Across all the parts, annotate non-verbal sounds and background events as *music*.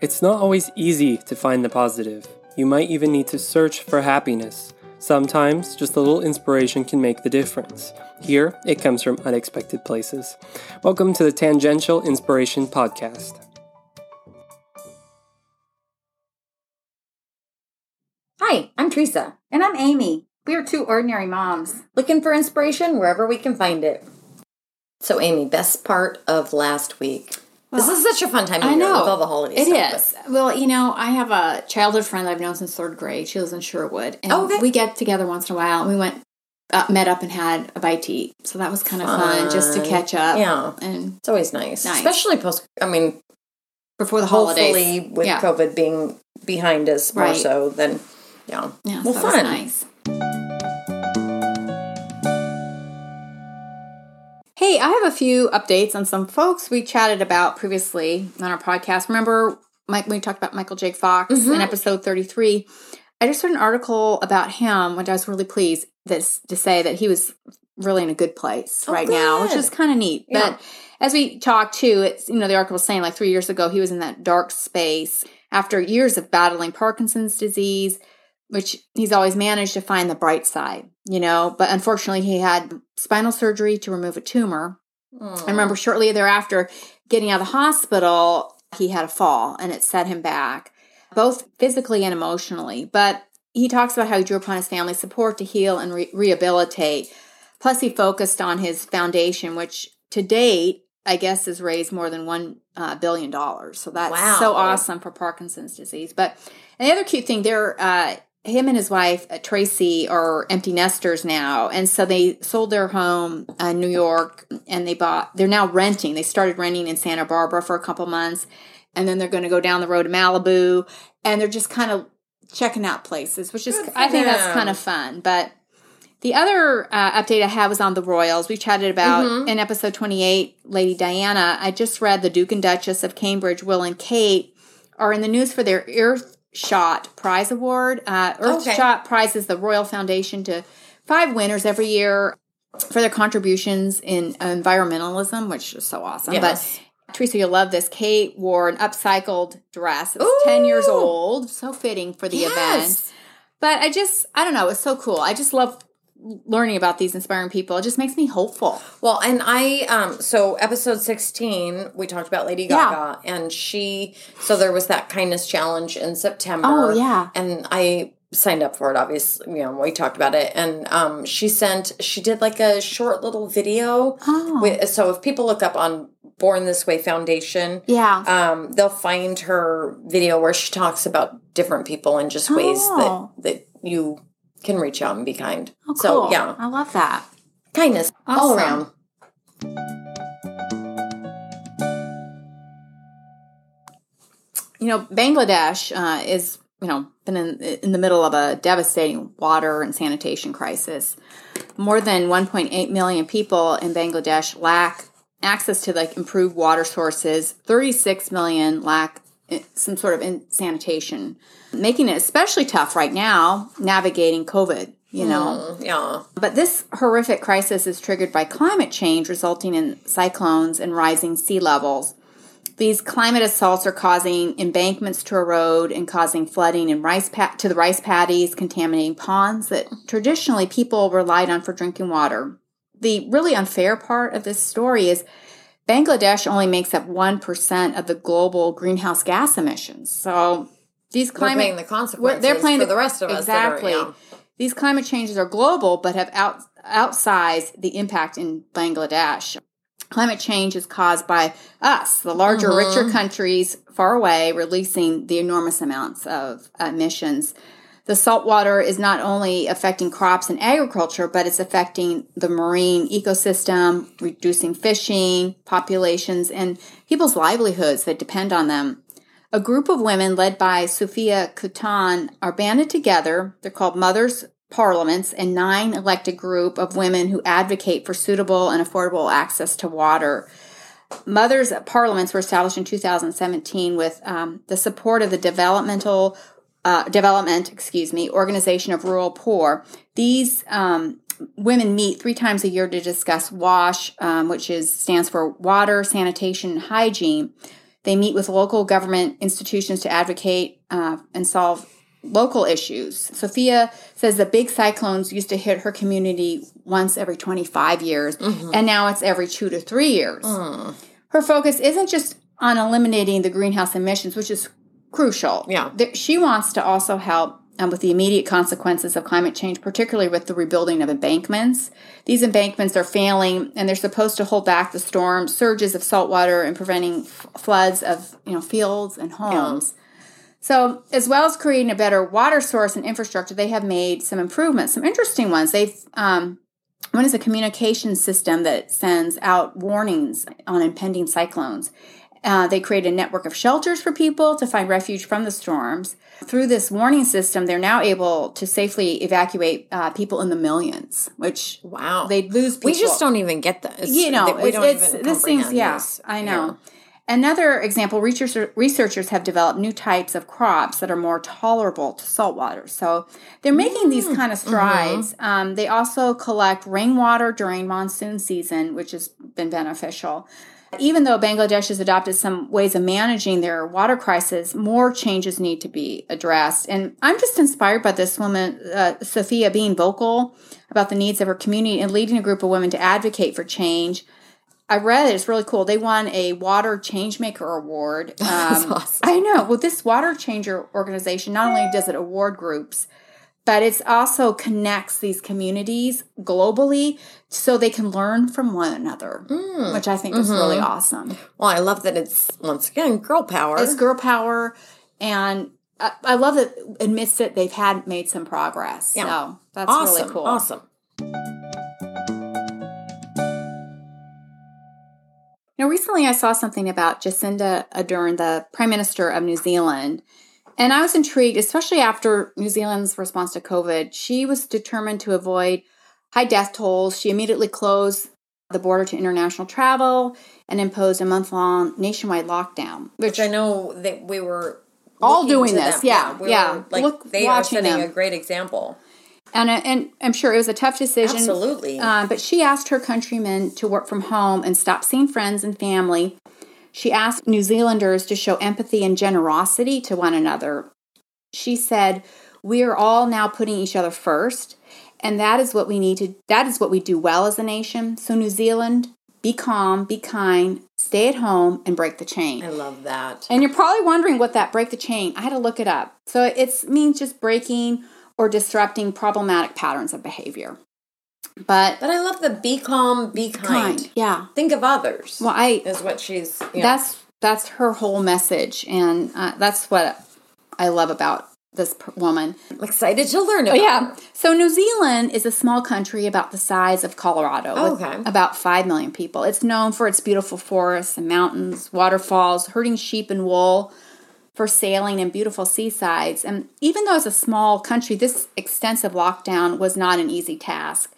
It's not always easy to find the positive. You might even need to search for happiness. Sometimes just a little inspiration can make the difference. Here, it comes from unexpected places. Welcome to the Tangential Inspiration Podcast. Hi, I'm Teresa. And I'm Amy. We are two ordinary moms. Looking for inspiration wherever we can find it. So, Amy, best part of last week. This is such a fun time of I year know. with all the holidays. It stuff. is. Well, you know, I have a childhood friend that I've known since third grade. She lives in Sherwood. And Oh, okay. we get together once in a while. And we went, uh, met up and had a bite to eat. So that was kind of fun, just to catch up. Yeah. And It's always nice, Nice. especially post. I mean, before the hopefully holidays. with yeah. COVID being behind us more Right. so than yeah. Yeah, well, so fun. nice. Hey, I have a few updates on some folks we chatted about previously on our podcast. Remember, Mike, we talked about Michael J. Fox Mm-hmm. in episode 33. I just read an article about him, which I was really pleased this, to say that he was really in a good place Oh, right now, which is kind of neat. Yeah. But as we talked too, it's, you know, the article was saying like three years ago, he was in that dark space after years of battling Parkinson's disease which he's always managed to find the bright side, you know. But unfortunately, he had spinal surgery to remove a tumor. I remember shortly thereafter getting out of the hospital, he had a fall and it set him back, both physically and emotionally. But he talks about how he drew upon his family support to heal and re- rehabilitate. Plus, he focused on his foundation, which to date, I guess, has raised more than one uh, billion dollars. So that's Wow. so awesome for Parkinson's disease. But and the other cute thing, they're uh, him and his wife uh, Tracy are empty nesters now, and so they sold their home in New York, and they bought. They're now renting. They started renting in Santa Barbara for a couple months, and then they're going to go down the road to Malibu, and they're just kind of checking out places, which is I think that's kind of fun. But the other uh, update I have was on the Royals. We chatted about Mm-hmm. in episode 28, Lady Diana. I just read the Duke and Duchess of Cambridge, Will and Kate, are in the news for their Earthshot Prize Award. Uh, Earthshot prizes the Royal Foundation to five winners every year for their contributions in environmentalism, which is so awesome. Yes. But Teresa, you'll love this. Kate wore an upcycled dress. It was 10 years old. So fitting for the event. But I just, I don't know, it's so cool. I just love learning about these inspiring people. It just makes me hopeful. Well, and I um so episode 16 we talked about Lady Yeah. Gaga and she so there was that kindness challenge in September. Oh, yeah. And I signed up for it obviously, you know, we talked about it and um she sent she did like a short little video Oh. with so if people look up on Born This Way Foundation, Yeah. um they'll find her video where she talks about different people and just ways Oh. that that you can reach out and be kind. Oh, So, yeah, I love that. kindness all around. You know, Bangladesh uh, is, you know, been in, in the middle of a devastating water and sanitation crisis. More than 1.8 million people in Bangladesh lack access to like improved water sources. 36 million lack some sort of in sanitation, making it especially tough right now navigating COVID. You know, mm, Yeah. But this horrific crisis is triggered by climate change, resulting in cyclones and rising sea levels. These climate assaults are causing embankments to erode and causing flooding in rice pa- to the rice paddies, contaminating ponds that traditionally people relied on for drinking water. The really unfair part of this story is Bangladesh only makes up 1% of the global greenhouse gas emissions. So these They're climate paying the consequences they're playing for the rest of us. that are- Exactly. These climate changes are global, but have out, outsized the impact in Bangladesh. Climate change is caused by us, the larger, Mm-hmm. richer countries far away, releasing the enormous amounts of emissions. The salt water is not only affecting crops and agriculture, but it's affecting the marine ecosystem, reducing fishing, populations, and people's livelihoods that depend on them. A group of women led by Sophia Kutan are banded together. They're called Mothers Parliaments, a nine elected group of women who advocate for suitable and affordable access to water. Mothers Parliaments were established in 2017 with um, the support of the developmental uh, development, excuse me, organization of rural poor. These um, women meet three times a year to discuss WASH, um, which is stands for Water, Sanitation, and Hygiene. They meet with local government institutions to advocate uh, and solve local issues. Sophia says the big cyclones used to hit her community once every 25 years, mm-hmm. and now it's every two to three years. Mm. Her focus isn't just on eliminating the greenhouse emissions, which is crucial. Yeah. She wants to also help um, with the immediate consequences of climate change, particularly with the rebuilding of embankments. These embankments are failing, and they're supposed to hold back the storm surges of salt water and preventing f- floods of you know fields and homes. Yeah. So, as well as creating a better water source and infrastructure, they have made some improvements, some interesting ones. They've um, one is a communication system that sends out warnings on impending cyclones. Uh, they create a network of shelters for people to find refuge from the storms. Through this warning system, they're now able to safely evacuate uh, people in the millions, which wow, they'd lose people. We just don't even get this. You know, we it's, don't even this seems, yeah, I know. Here. Another example, researchers have developed new types of crops that are more tolerable to salt water. So they're making mm, these kind of strides. Mm-hmm. Um, they also collect rainwater during monsoon season, which has been beneficial. Even though Bangladesh has adopted some ways of managing their water crisis, more changes need to be addressed. And I'm just inspired by this woman, uh, Sophia, being vocal about the needs of her community and leading a group of women to advocate for change. I read it. It's really cool. They won a Water Changemaker Award. *laughs* Um, awesome. I know. Well, this Water Changer organization not only does it award groups, but it also connects these communities globally so they can learn from one another, mm. which I think mm-hmm. is really awesome. Well, I love that it's once again girl power. It's girl power, and I, I love that admits that they've had made some progress. Yeah. So that's awesome. really cool. Awesome. Now, recently I saw something about Jacinda Ardern, the Prime Minister of New Zealand, and I was intrigued, especially after New Zealand's response to COVID. She was determined to avoid high death tolls. She immediately closed the border to international travel and imposed a month long nationwide lockdown. Which, which, I know that we were all doing this. Them. Yeah. Yeah. We yeah. Were, like Look, they are setting them. a great example. And, uh, and I'm sure it was a tough decision. Absolutely. Uh, but she asked her countrymen to work from home and stop seeing friends and family she asked New Zealanders to show empathy and generosity to one another. She said, "We are all now putting each other first, and that is what we need to that is what we do well as a nation. So New Zealand, be calm, be kind, stay at home and break the chain." I love that. And you're probably wondering what that break the chain. I had to look it up. So it means just breaking or disrupting problematic patterns of behavior. But but I love the be calm, be kind. kind. Yeah, think of others. Well, I is what she's. You know. That's that's her whole message, and uh, that's what I love about this woman. I'm excited to learn about. Oh, yeah. Her. So New Zealand is a small country about the size of Colorado, oh, okay. about five million people. It's known for its beautiful forests and mountains, waterfalls, herding sheep and wool. For sailing and beautiful seasides. And even though it's a small country, this extensive lockdown was not an easy task.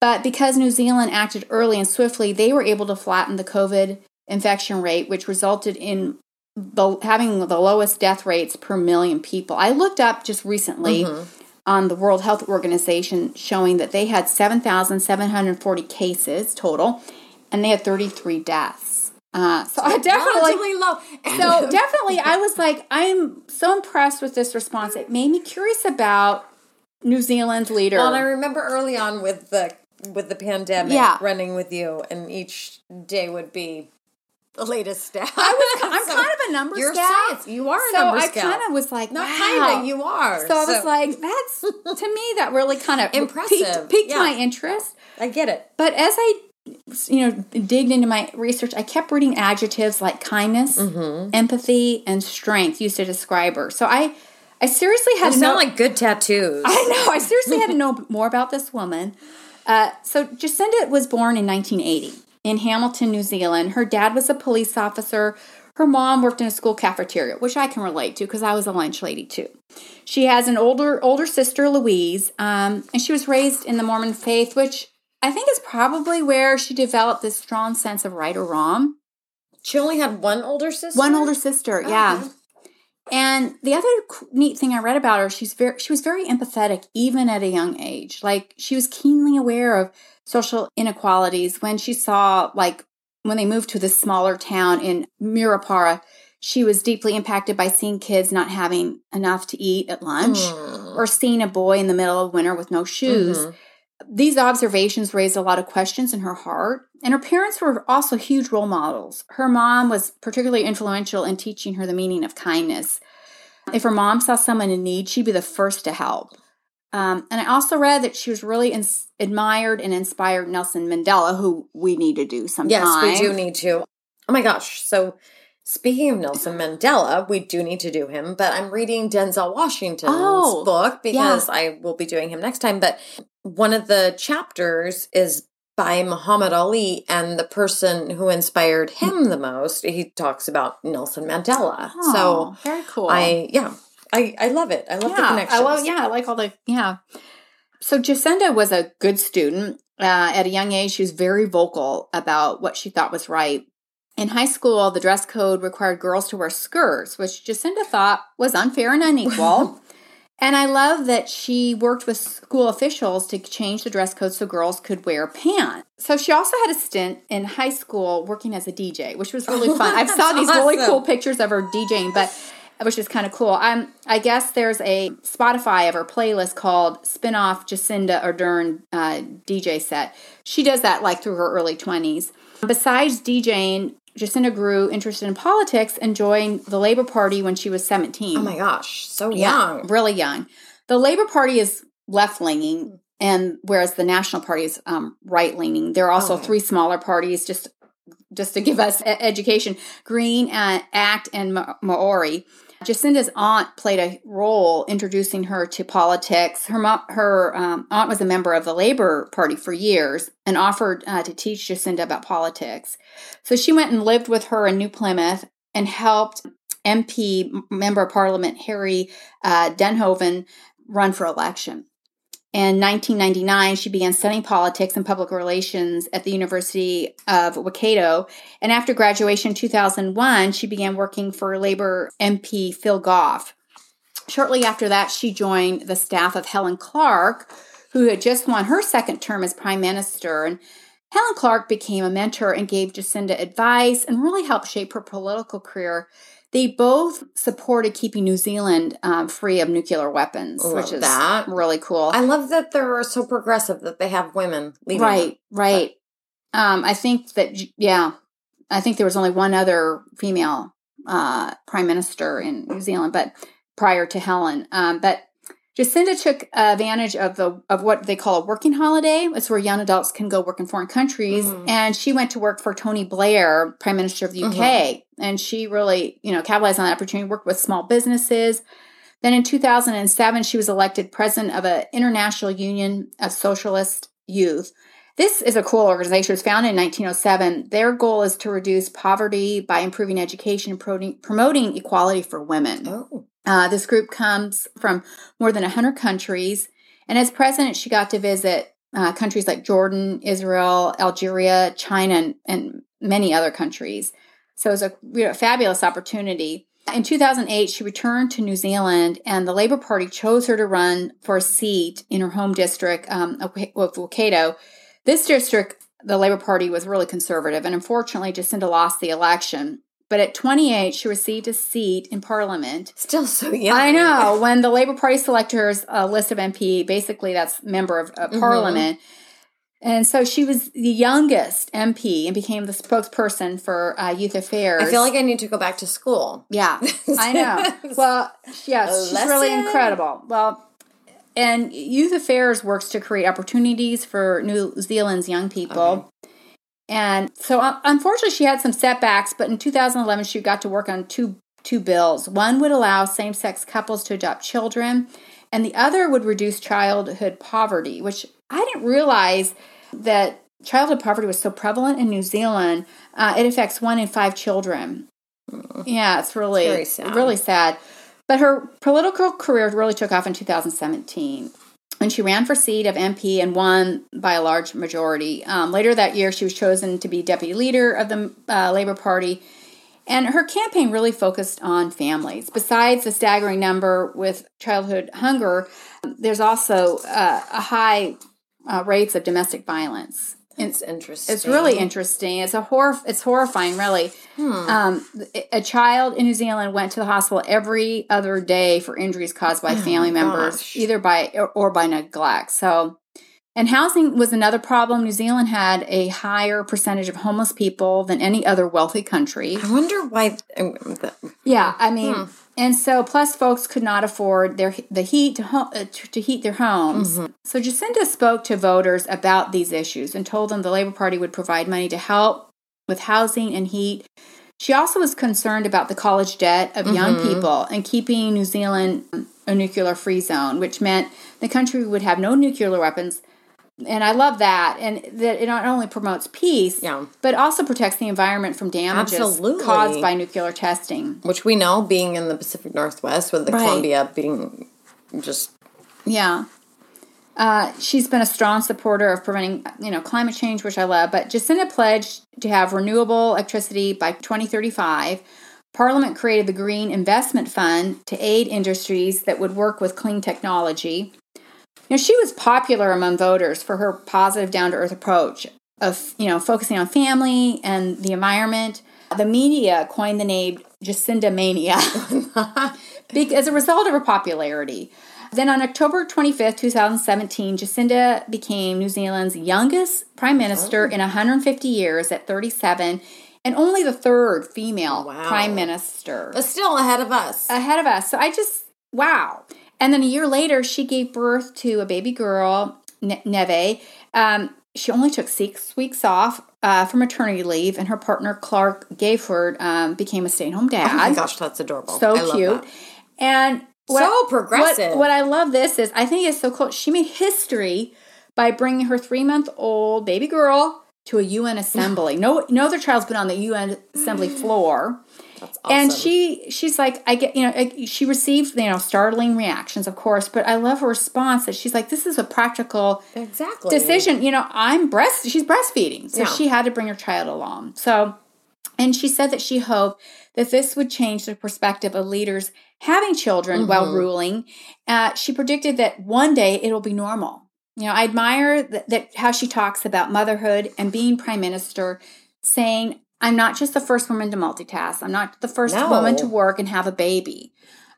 But because New Zealand acted early and swiftly, they were able to flatten the COVID infection rate, which resulted in the, having the lowest death rates per million people. I looked up just recently mm-hmm. on the World Health Organization showing that they had 7,740 cases total and they had 33 deaths. Uh, so I definitely low. so definitely, I was like, I'm so impressed with this response. It made me curious about New Zealand's leader. Well, and I remember early on with the with the pandemic yeah. running with you, and each day would be the latest stat. I was, *laughs* I'm so kind of a number you're scout. Science. You are so a number I kind of was like, not wow. kind of, you are. So, so, I was like, that's *laughs* to me that really kind of impressive, piqued, piqued yeah. my interest. I get it. But as I, you know, digged into my research, I kept reading adjectives like kindness, mm-hmm. empathy, and strength used to describe her. So I. I seriously had to sound like good tattoos. I know. I seriously had to *laughs* know more about this woman. Uh, so Jacinda was born in 1980 in Hamilton, New Zealand. Her dad was a police officer. Her mom worked in a school cafeteria, which I can relate to because I was a lunch lady too. She has an older older sister, Louise, um, and she was raised in the Mormon faith, which I think is probably where she developed this strong sense of right or wrong. She only had one older sister. One older sister, yeah. And the other neat thing I read about her, she's very she was very empathetic even at a young age. Like she was keenly aware of social inequalities when she saw like when they moved to this smaller town in Murupara, she was deeply impacted by seeing kids not having enough to eat at lunch mm. or seeing a boy in the middle of winter with no shoes. Mm-hmm. These observations raised a lot of questions in her heart, and her parents were also huge role models. Her mom was particularly influential in teaching her the meaning of kindness. If her mom saw someone in need, she'd be the first to help. Um, and I also read that she was really ins- admired and inspired Nelson Mandela, who we need to do sometime. Yes, we do need to. Oh my gosh. So, speaking of Nelson Mandela, we do need to do him, but I'm reading Denzel Washington's oh, book because yeah. I will be doing him next time. But one of the chapters is by Muhammad Ali and the person who inspired him the most. He talks about Nelson Mandela. Oh, so very cool. I yeah, I I love it. I love yeah, the connections. I love yeah, I like all the yeah. So Jacinda was a good student. Uh, at a young age, she was very vocal about what she thought was right. In high school, the dress code required girls to wear skirts, which Jacinda thought was unfair and unequal. *laughs* And I love that she worked with school officials to change the dress code so girls could wear pants. So she also had a stint in high school working as a DJ, which was really fun. I saw *laughs* these awesome. really cool pictures of her DJing, but which is kind of cool. Um, I guess there's a Spotify of her playlist called Spinoff Jacinda Ardern uh, DJ set. She does that like through her early 20s. Besides DJing, Jacinda grew interested in politics and joined the Labor Party when she was 17. Oh my gosh, so young. Yeah, really young. The Labor Party is left leaning, and whereas the National Party is um, right leaning. There are also oh. three smaller parties, just just to give us education Green, uh, ACT, and Maori. Jacinda's aunt played a role introducing her to politics. Her mo- her um, aunt was a member of the Labor Party for years and offered uh, to teach Jacinda about politics. So she went and lived with her in New Plymouth and helped MP Member of Parliament Harry uh, Duynhoven run for election. In 1999, she began studying politics and public relations at the University of Waikato. And after graduation in 2001, she began working for Labor MP Phil Goff. Shortly after that, she joined the staff of Helen Clark, who had just won her second term as Prime Minister. And Helen Clark became a mentor and gave Jacinda advice and really helped shape her political career they both supported keeping New Zealand um, free of nuclear weapons, love which is that. really cool. I love that they're so progressive that they have women leading. Right, them. right. Um, I think that yeah, I think there was only one other female uh, prime minister in New Zealand, but prior to Helen. Um, but Jacinda took advantage of the of what they call a working holiday. It's where young adults can go work in foreign countries. Mm-hmm. And she went to work for Tony Blair, Prime Minister of the UK. Mm-hmm. And she really, you know, capitalized on that opportunity, worked with small businesses. Then in 2007, she was elected president of an international union of socialist youth. This is a cool organization. It was founded in 1907. Their goal is to reduce poverty by improving education and promoting equality for women. Oh. Uh, this group comes from more than 100 countries. And as president, she got to visit uh, countries like Jordan, Israel, Algeria, China, and, and many other countries. So it was a you know, fabulous opportunity. In 2008, she returned to New Zealand, and the Labour Party chose her to run for a seat in her home district um, of Waikato. This district, the Labour Party was really conservative, and unfortunately, Jacinda lost the election. But at 28, she received a seat in Parliament. Still so young. I know. When the Labour Party selectors a list of MP, basically that's member of uh, Parliament. Mm-hmm. And so she was the youngest MP and became the spokesperson for uh, youth affairs. I feel like I need to go back to school. Yeah, *laughs* I know. Well, yeah, she's really incredible. Well, and youth affairs works to create opportunities for New Zealand's young people. Okay. And so, uh, unfortunately, she had some setbacks. But in 2011, she got to work on two two bills. One would allow same sex couples to adopt children, and the other would reduce childhood poverty, which I didn't realize that childhood poverty was so prevalent in New Zealand. Uh, it affects one in five children. Mm. Yeah, it's really it's sad. really sad. But her political career really took off in 2017 and she ran for seat of MP and won by a large majority. Um, later that year, she was chosen to be deputy leader of the uh, Labor Party, and her campaign really focused on families. Besides the staggering number with childhood hunger, there's also uh, a high uh, rates of domestic violence. It's interesting. It's really interesting. It's a horror. It's horrifying, really. Hmm. Um, a child in New Zealand went to the hospital every other day for injuries caused by oh family members, gosh. either by or, or by neglect. So, and housing was another problem. New Zealand had a higher percentage of homeless people than any other wealthy country. I wonder why. Um, yeah, I mean. Hmm and so, plus, folks could not afford their the heat to, uh, to, to, heat their homes. Mm-hmm. So, Jacinda spoke to voters about these issues and told them the Labor Party would provide money to help with housing and heat. She also was concerned about the college debt of mm-hmm. young people and keeping New Zealand a nuclear free zone, which meant the country would have no nuclear weapons and I love that, and that it not only promotes peace, yeah. but also protects the environment from damages Absolutely. caused by nuclear testing, which we know being in the Pacific Northwest, with the right. Columbia being just yeah. Uh, she's been a strong supporter of preventing, you know, climate change, which I love. But Jacinda pledged to have renewable electricity by 2035. Parliament created the Green Investment Fund to aid industries that would work with clean technology. You know, she was popular among voters for her positive, down to earth approach of, you know, focusing on family and the environment. The media coined the name Jacinda Mania *laughs* as a result of her popularity. Then on October 25th, 2017, Jacinda became New Zealand's youngest prime minister oh. in 150 years at 37 and only the third female oh, wow. prime minister. But still ahead of us. Ahead of us. So I just, wow. And then a year later, she gave birth to a baby girl, Neve. Um, she only took six weeks off uh, for maternity leave, and her partner, Clark Gayford, um, became a stay at home dad. Oh my gosh, that's adorable. So I cute. And what, so progressive. What, what I love this is, I think it's so cool. She made history by bringing her three month old baby girl to a UN assembly. no, no other child's been on the UN assembly floor. That's awesome. And she she's like I get you know she received you know startling reactions of course, but I love her response that she's like this is a practical exactly decision. You know I'm breast she's breastfeeding, so yeah. she had to bring her child along. So, and she said that she hoped that this would change the perspective of leaders having children mm-hmm. while ruling. Uh, she predicted that one day it'll be normal. You know, I admire that, that how she talks about motherhood and being prime minister, saying I'm not just the first woman to multitask. I'm not the first no. woman to work and have a baby.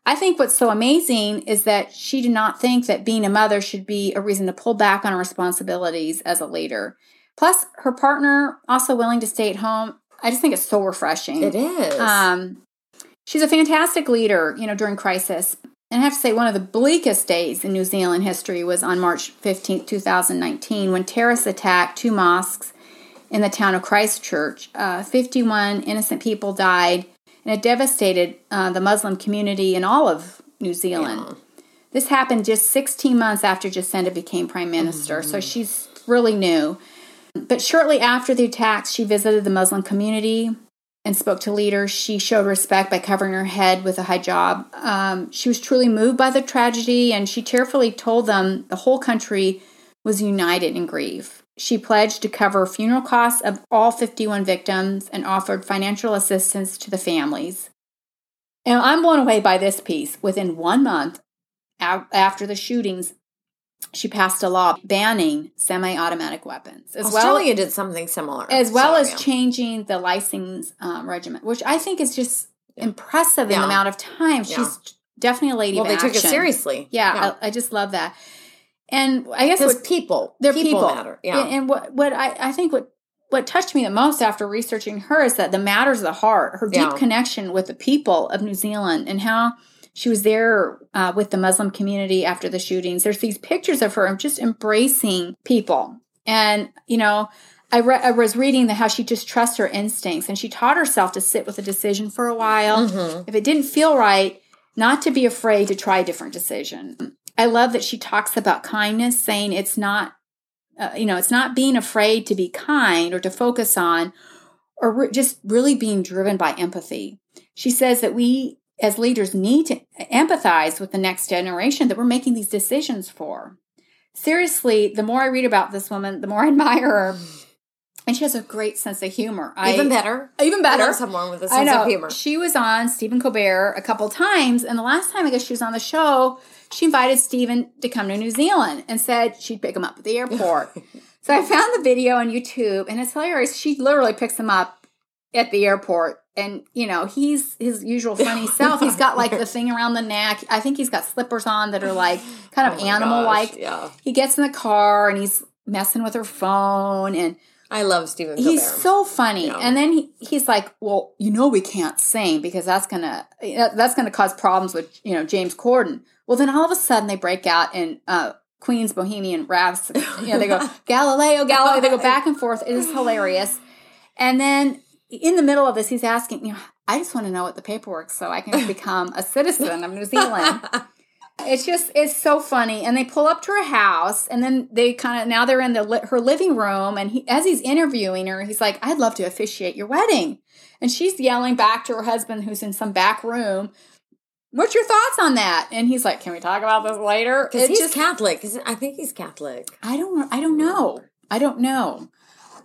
I think what's so amazing is that she did not think that being a mother should be a reason to pull back on her responsibilities as a leader. Plus, her partner also willing to stay at home. I just think it's so refreshing. It is. Um, she's a fantastic leader, you know, during crisis. And I have to say, one of the bleakest days in New Zealand history was on March 15th, 2019, when terrorists attacked two mosques in the town of Christchurch. Uh, 51 innocent people died, and it devastated uh, the Muslim community in all of New Zealand. Yeah. This happened just 16 months after Jacinda became prime minister, mm-hmm. so she's really new. But shortly after the attacks, she visited the Muslim community and spoke to leaders. She showed respect by covering her head with a hijab. Um, she was truly moved by the tragedy, and she tearfully told them the whole country was united in grief. She pledged to cover funeral costs of all 51 victims and offered financial assistance to the families. And I'm blown away by this piece. Within one month after the shootings, she passed a law banning semi-automatic weapons. As Australia well, did something similar, as well so, as yeah. changing the license um, regiment, which I think is just impressive yeah. in the amount of time. She's definitely a lady. Well, they action. took it seriously. Yeah, I, I, just love that. And I guess what people, they're people, people. matter. Yeah. And, and what what I, I think what what touched me the most after researching her is that the matters of the heart, her deep yeah. connection with the people of New Zealand, and how she was there uh, with the Muslim community after the shootings. There's these pictures of her just embracing people, and you know. I, re- I was reading the how she just trusts her instincts and she taught herself to sit with a decision for a while. Mm-hmm. If it didn't feel right, not to be afraid to try a different decision. I love that she talks about kindness, saying it's not, uh, you know, it's not being afraid to be kind or to focus on, or re- just really being driven by empathy. She says that we as leaders need to empathize with the next generation that we're making these decisions for. Seriously, the more I read about this woman, the more *laughs* I admire her. And she has a great sense of humor. Even I, better. Even better. someone with a sense of humor. She was on Stephen Colbert a couple times, and the last time I guess she was on the show, she invited Stephen to come to New Zealand and said she'd pick him up at the airport. *laughs* So I found the video on YouTube and it's hilarious. She literally picks him up at the airport and you know he's his usual funny *laughs* self. He's got like the thing around the neck. I think he's got slippers on that are like kind of oh animal like yeah. He gets in the car and he's messing with her phone and I love Stephen. He's so funny, yeah. and then he, he's like, "Well, you know, we can't sing because that's gonna that's gonna cause problems with you know James Corden." Well, then all of a sudden they break out in uh, Queen's Bohemian Rhapsody. *laughs* You know, they go Galileo, Galileo. They go back and forth. It is hilarious. And then in the middle of this, he's asking, you know, I just want to know what the paperwork so I can become a citizen of New Zealand. *laughs* It's just it's so funny, and they pull up to her house, and then they kind of now they're in the her living room, and he, as he's interviewing her, he's like, "I'd love to officiate your wedding," and she's yelling back to her husband, who's in some back room. What's your thoughts on that? And he's like, "Can we talk about this later?" Because he's just, Catholic. I think he's Catholic. I don't. I don't know. I don't know.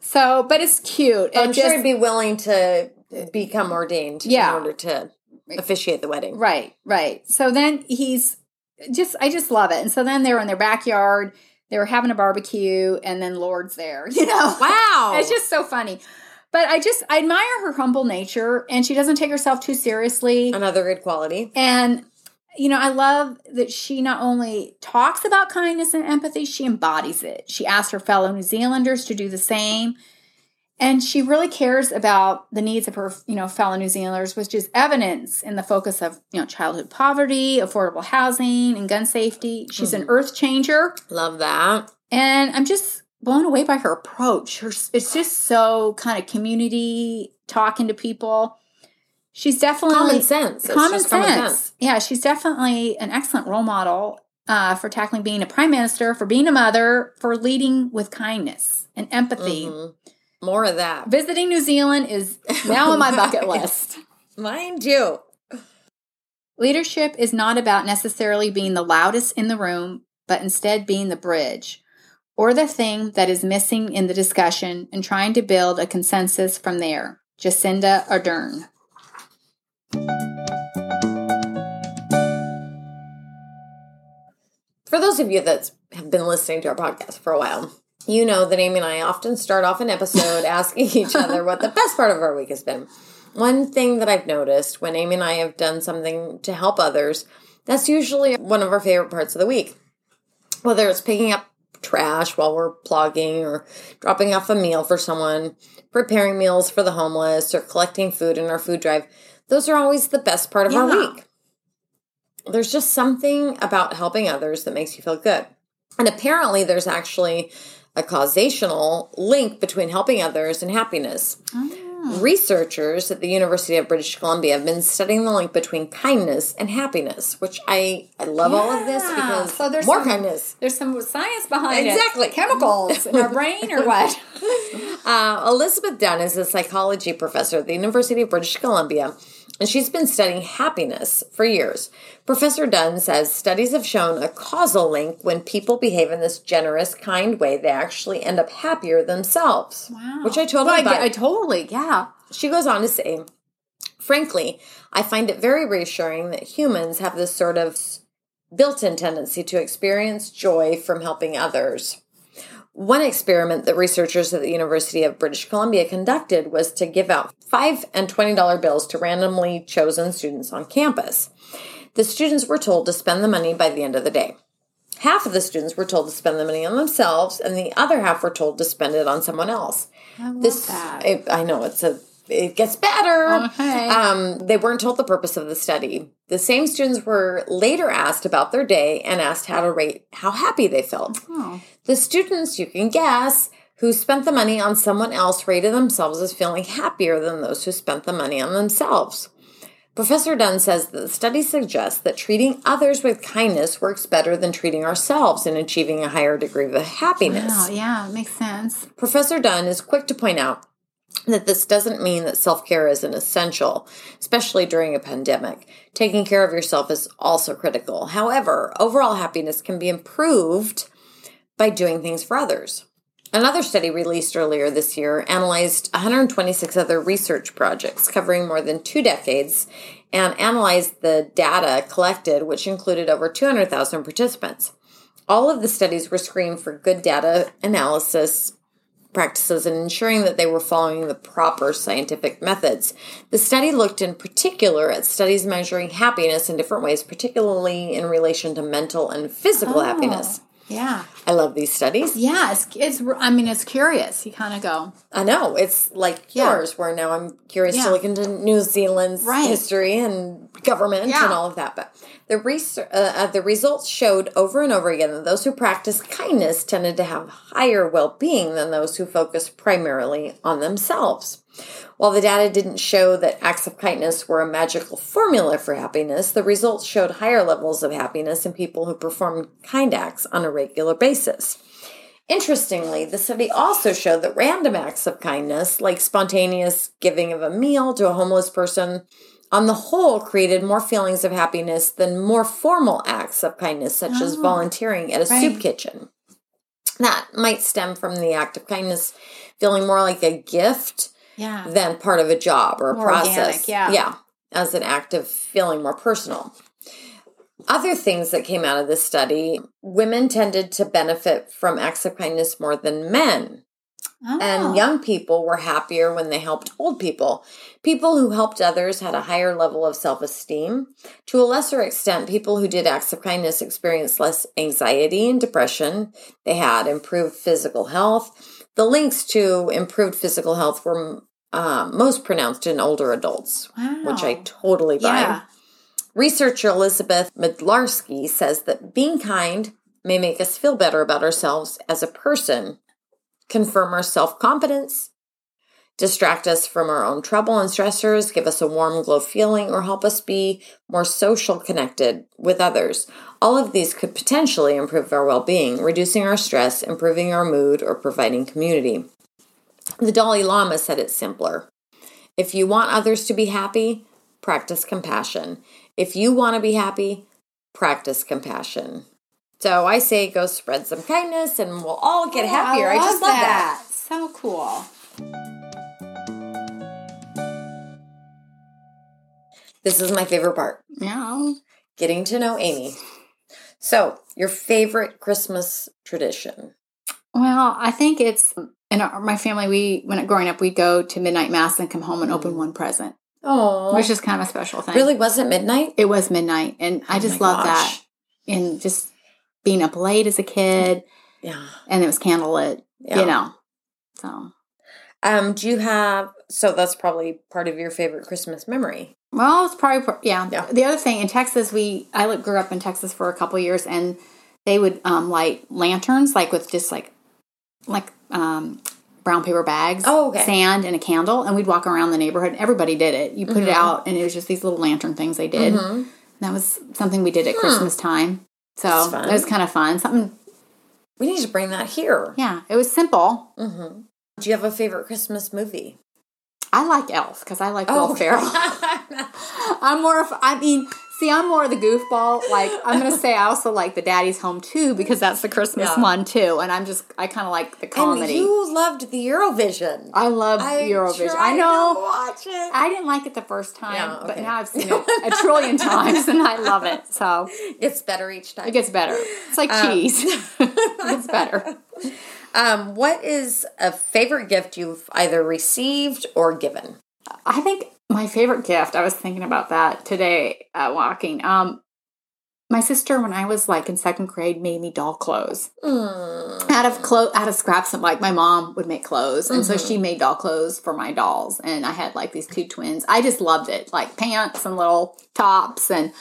So, but it's cute. I'm sure just, he'd be willing to become ordained yeah. in order to officiate the wedding. Right, right. So then he's just, I just love it. And so then they're in their backyard, they were having a barbecue, and then Lorde's there, *laughs* you know? Wow. it's just so funny. But I just I admire her humble nature, and she doesn't take herself too seriously. Another good quality. And you know, I love that she not only talks about kindness and empathy, she embodies it. She asks her fellow New Zealanders to do the same. And she really cares about the needs of her, you know, fellow New Zealanders, which is evidence in the focus of, you know, childhood poverty, affordable housing, and gun safety. She's mm-hmm. an earth changer. Love that. And I'm just blown away by her approach. Her, it's just so kind of community talking to people. She's definitely common sense. Common sense. common sense. Yeah, she's definitely an excellent role model uh, for tackling being a prime minister, for being a mother, for leading with kindness and empathy. Mm-hmm. More of that. Visiting New Zealand is now on my *laughs* bucket list. Mind you. Leadership is not about necessarily being the loudest in the room, but instead being the bridge or the thing that is missing in the discussion and trying to build a consensus from there. Jacinda Ardern. For those of you that have been listening to our podcast for a while, you know that Amy and I often start off an episode *laughs* asking each other what the best part of our week has been. One thing that I've noticed when Amy and I have done something to help others, that's usually one of our favorite parts of the week. Whether it's picking up trash while we're plogging or dropping off a meal for someone, preparing meals for the homeless, or collecting food in our food drive, those are always the best part of yeah. our week. There's just something about helping others that makes you feel good. And apparently, there's actually a causational link between helping others and happiness. Oh. Researchers at the University of British Columbia have been studying the link between kindness and happiness, which I, I love yeah. all of this because so there's more some, kindness. There's some science behind exactly. it. Exactly. Chemicals in our brain or what? *laughs* Uh, Elizabeth Dunn is a psychology professor at the University of British Columbia and she's been studying happiness for years. Professor Dunn says studies have shown a causal link when people behave in this generous, kind way, they actually end up happier themselves. Wow. Which I totally well, I, I totally, yeah. She goes on to say, frankly, I find it very reassuring that humans have this sort of built in tendency to experience joy from helping others. One experiment that researchers at the University of British Columbia conducted was to give out 5 and $20 bills to randomly chosen students on campus. The students were told to spend the money by the end of the day. Half of the students were told to spend the money on themselves, and the other half were told to spend it on someone else. I love this, that. I, I know it's a it gets better. Okay. Um, they weren't told the purpose of the study. The same students were later asked about their day and asked how to rate how happy they felt. Oh. The students, you can guess, who spent the money on someone else rated themselves as feeling happier than those who spent the money on themselves. Professor Dunn says that the study suggests that treating others with kindness works better than treating ourselves in achieving a higher degree of happiness. Wow, yeah, makes sense. Professor Dunn is quick to point out that this doesn't mean that self care isn't essential, especially during a pandemic. Taking care of yourself is also critical. However, overall happiness can be improved by doing things for others. Another study released earlier this year analyzed 126 other research projects covering more than two decades and analyzed the data collected, which included over 200,000 participants. All of the studies were screened for good data analysis practices and ensuring that they were following the proper scientific methods. The study looked in particular at studies measuring happiness in different ways, particularly in relation to mental and physical oh. happiness. Yeah. I love these studies. Yeah, it's, it's I mean, it's curious. You kind of go. I know. It's like yeah. yours, where now I'm curious yeah. to look into New Zealand's right. history and government yeah. and all of that. But the, research, uh, uh, the results showed over and over again that those who practiced kindness tended to have higher well being than those who focused primarily on themselves. While the data didn't show that acts of kindness were a magical formula for happiness, the results showed higher levels of happiness in people who performed kind acts on a regular basis. Interestingly, the study also showed that random acts of kindness, like spontaneous giving of a meal to a homeless person, on the whole created more feelings of happiness than more formal acts of kindness, such oh, as volunteering at a right. soup kitchen. That might stem from the act of kindness feeling more like a gift yeah. than part of a job or a more process. Organic, yeah. Yeah. As an act of feeling more personal. Other things that came out of this study women tended to benefit from acts of kindness more than men. Oh. And young people were happier when they helped old people. People who helped others had a higher level of self esteem. To a lesser extent, people who did acts of kindness experienced less anxiety and depression. They had improved physical health the links to improved physical health were uh, most pronounced in older adults, wow. which I totally buy. Yeah. Researcher Elizabeth Midlarsky says that being kind may make us feel better about ourselves as a person, confirm our self confidence, distract us from our own trouble and stressors, give us a warm glow feeling, or help us be more social connected with others. All of these could potentially improve our well being, reducing our stress, improving our mood, or providing community. The Dalai Lama said it simpler. If you want others to be happy, practice compassion. If you want to be happy, practice compassion. So I say go spread some kindness and we'll all get oh, happier. I, I just love that. that. So cool. This is my favorite part. Yeah. Getting to know Amy. So, your favorite Christmas tradition? Well, I think it's in our, my family. We when growing up, we'd go to midnight mass and come home and open mm. one present. Oh, which is kind of a special thing. Really, was it midnight? It was midnight, and I oh just love that. And just being up late as a kid. Yeah, and it was candlelit. Yeah. You know, so. Um, do you have? So that's probably part of your favorite Christmas memory. Well, it's probably yeah. yeah. The other thing in Texas, we I grew up in Texas for a couple years, and they would um, light lanterns like with just like like um, brown paper bags, oh, okay. sand, and a candle, and we'd walk around the neighborhood. Everybody did it. You put mm-hmm. it out, and it was just these little lantern things they did. Mm-hmm. That was something we did at hmm. Christmas time. So it was kind of fun. Something we need to bring that here. Yeah, it was simple. Mm-hmm. Do you have a favorite Christmas movie? I like Elf because I like oh. Will *laughs* Ferrell. I'm more of, I mean, see, I'm more of the goofball. Like, I'm going to say I also like the Daddy's Home too because that's the Christmas yeah. one too. And I'm just, I kind of like the comedy. And you loved the Eurovision. I love Eurovision. I know. watch it. I didn't like it the first time, yeah, okay. but now I've seen *laughs* it a trillion times and I love it. So it's better each time. It gets better. It's like um, cheese. *laughs* it gets better. Um, what is a favorite gift you've either received or given? I think my favorite gift, I was thinking about that today uh, walking. Um, my sister, when I was like in second grade, made me doll clothes mm. out of clothes, out of scraps. Of, like my mom would make clothes, and mm-hmm. so she made doll clothes for my dolls. And I had like these two twins. I just loved it, like pants and little tops, and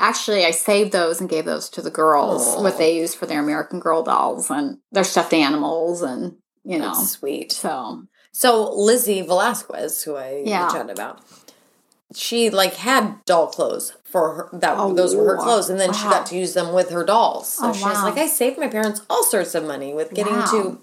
Actually, I saved those and gave those to the girls, Aww. what they use for their American Girl dolls and their stuffed animals, and you know, That's sweet. So, so Lizzie Velasquez, who I yeah. chatted about, she like had doll clothes for her. That oh, those were her clothes, and then wow. she got to use them with her dolls. So oh, she wow. was like, I saved my parents all sorts of money with getting wow. to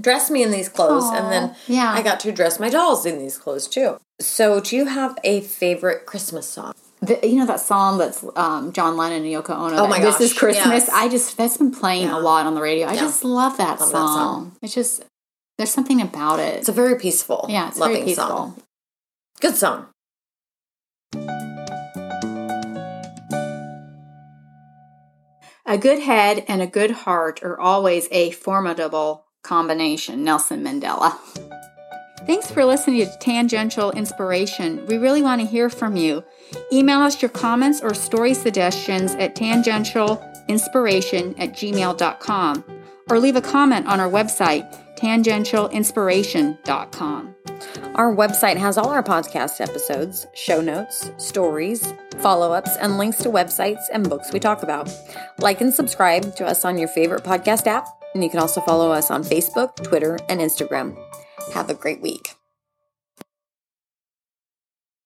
dress me in these clothes, Aww. and then yeah. I got to dress my dolls in these clothes too. So, do you have a favorite Christmas song? The, you know that song that's um, John Lennon and Yoko Ono. Oh my gosh! This is Christmas. Yes. I just that's been playing yeah. a lot on the radio. I yeah. just love that, love song. that song. It's just there's something about it. It's a very peaceful, yeah, it's loving very peaceful. song. Good song. A good head and a good heart are always a formidable combination. Nelson Mandela. Thanks for listening to Tangential Inspiration. We really want to hear from you. Email us your comments or story suggestions at tangentialinspiration at gmail.com or leave a comment on our website, tangentialinspiration.com. Our website has all our podcast episodes, show notes, stories, follow ups, and links to websites and books we talk about. Like and subscribe to us on your favorite podcast app, and you can also follow us on Facebook, Twitter, and Instagram. Have a great week.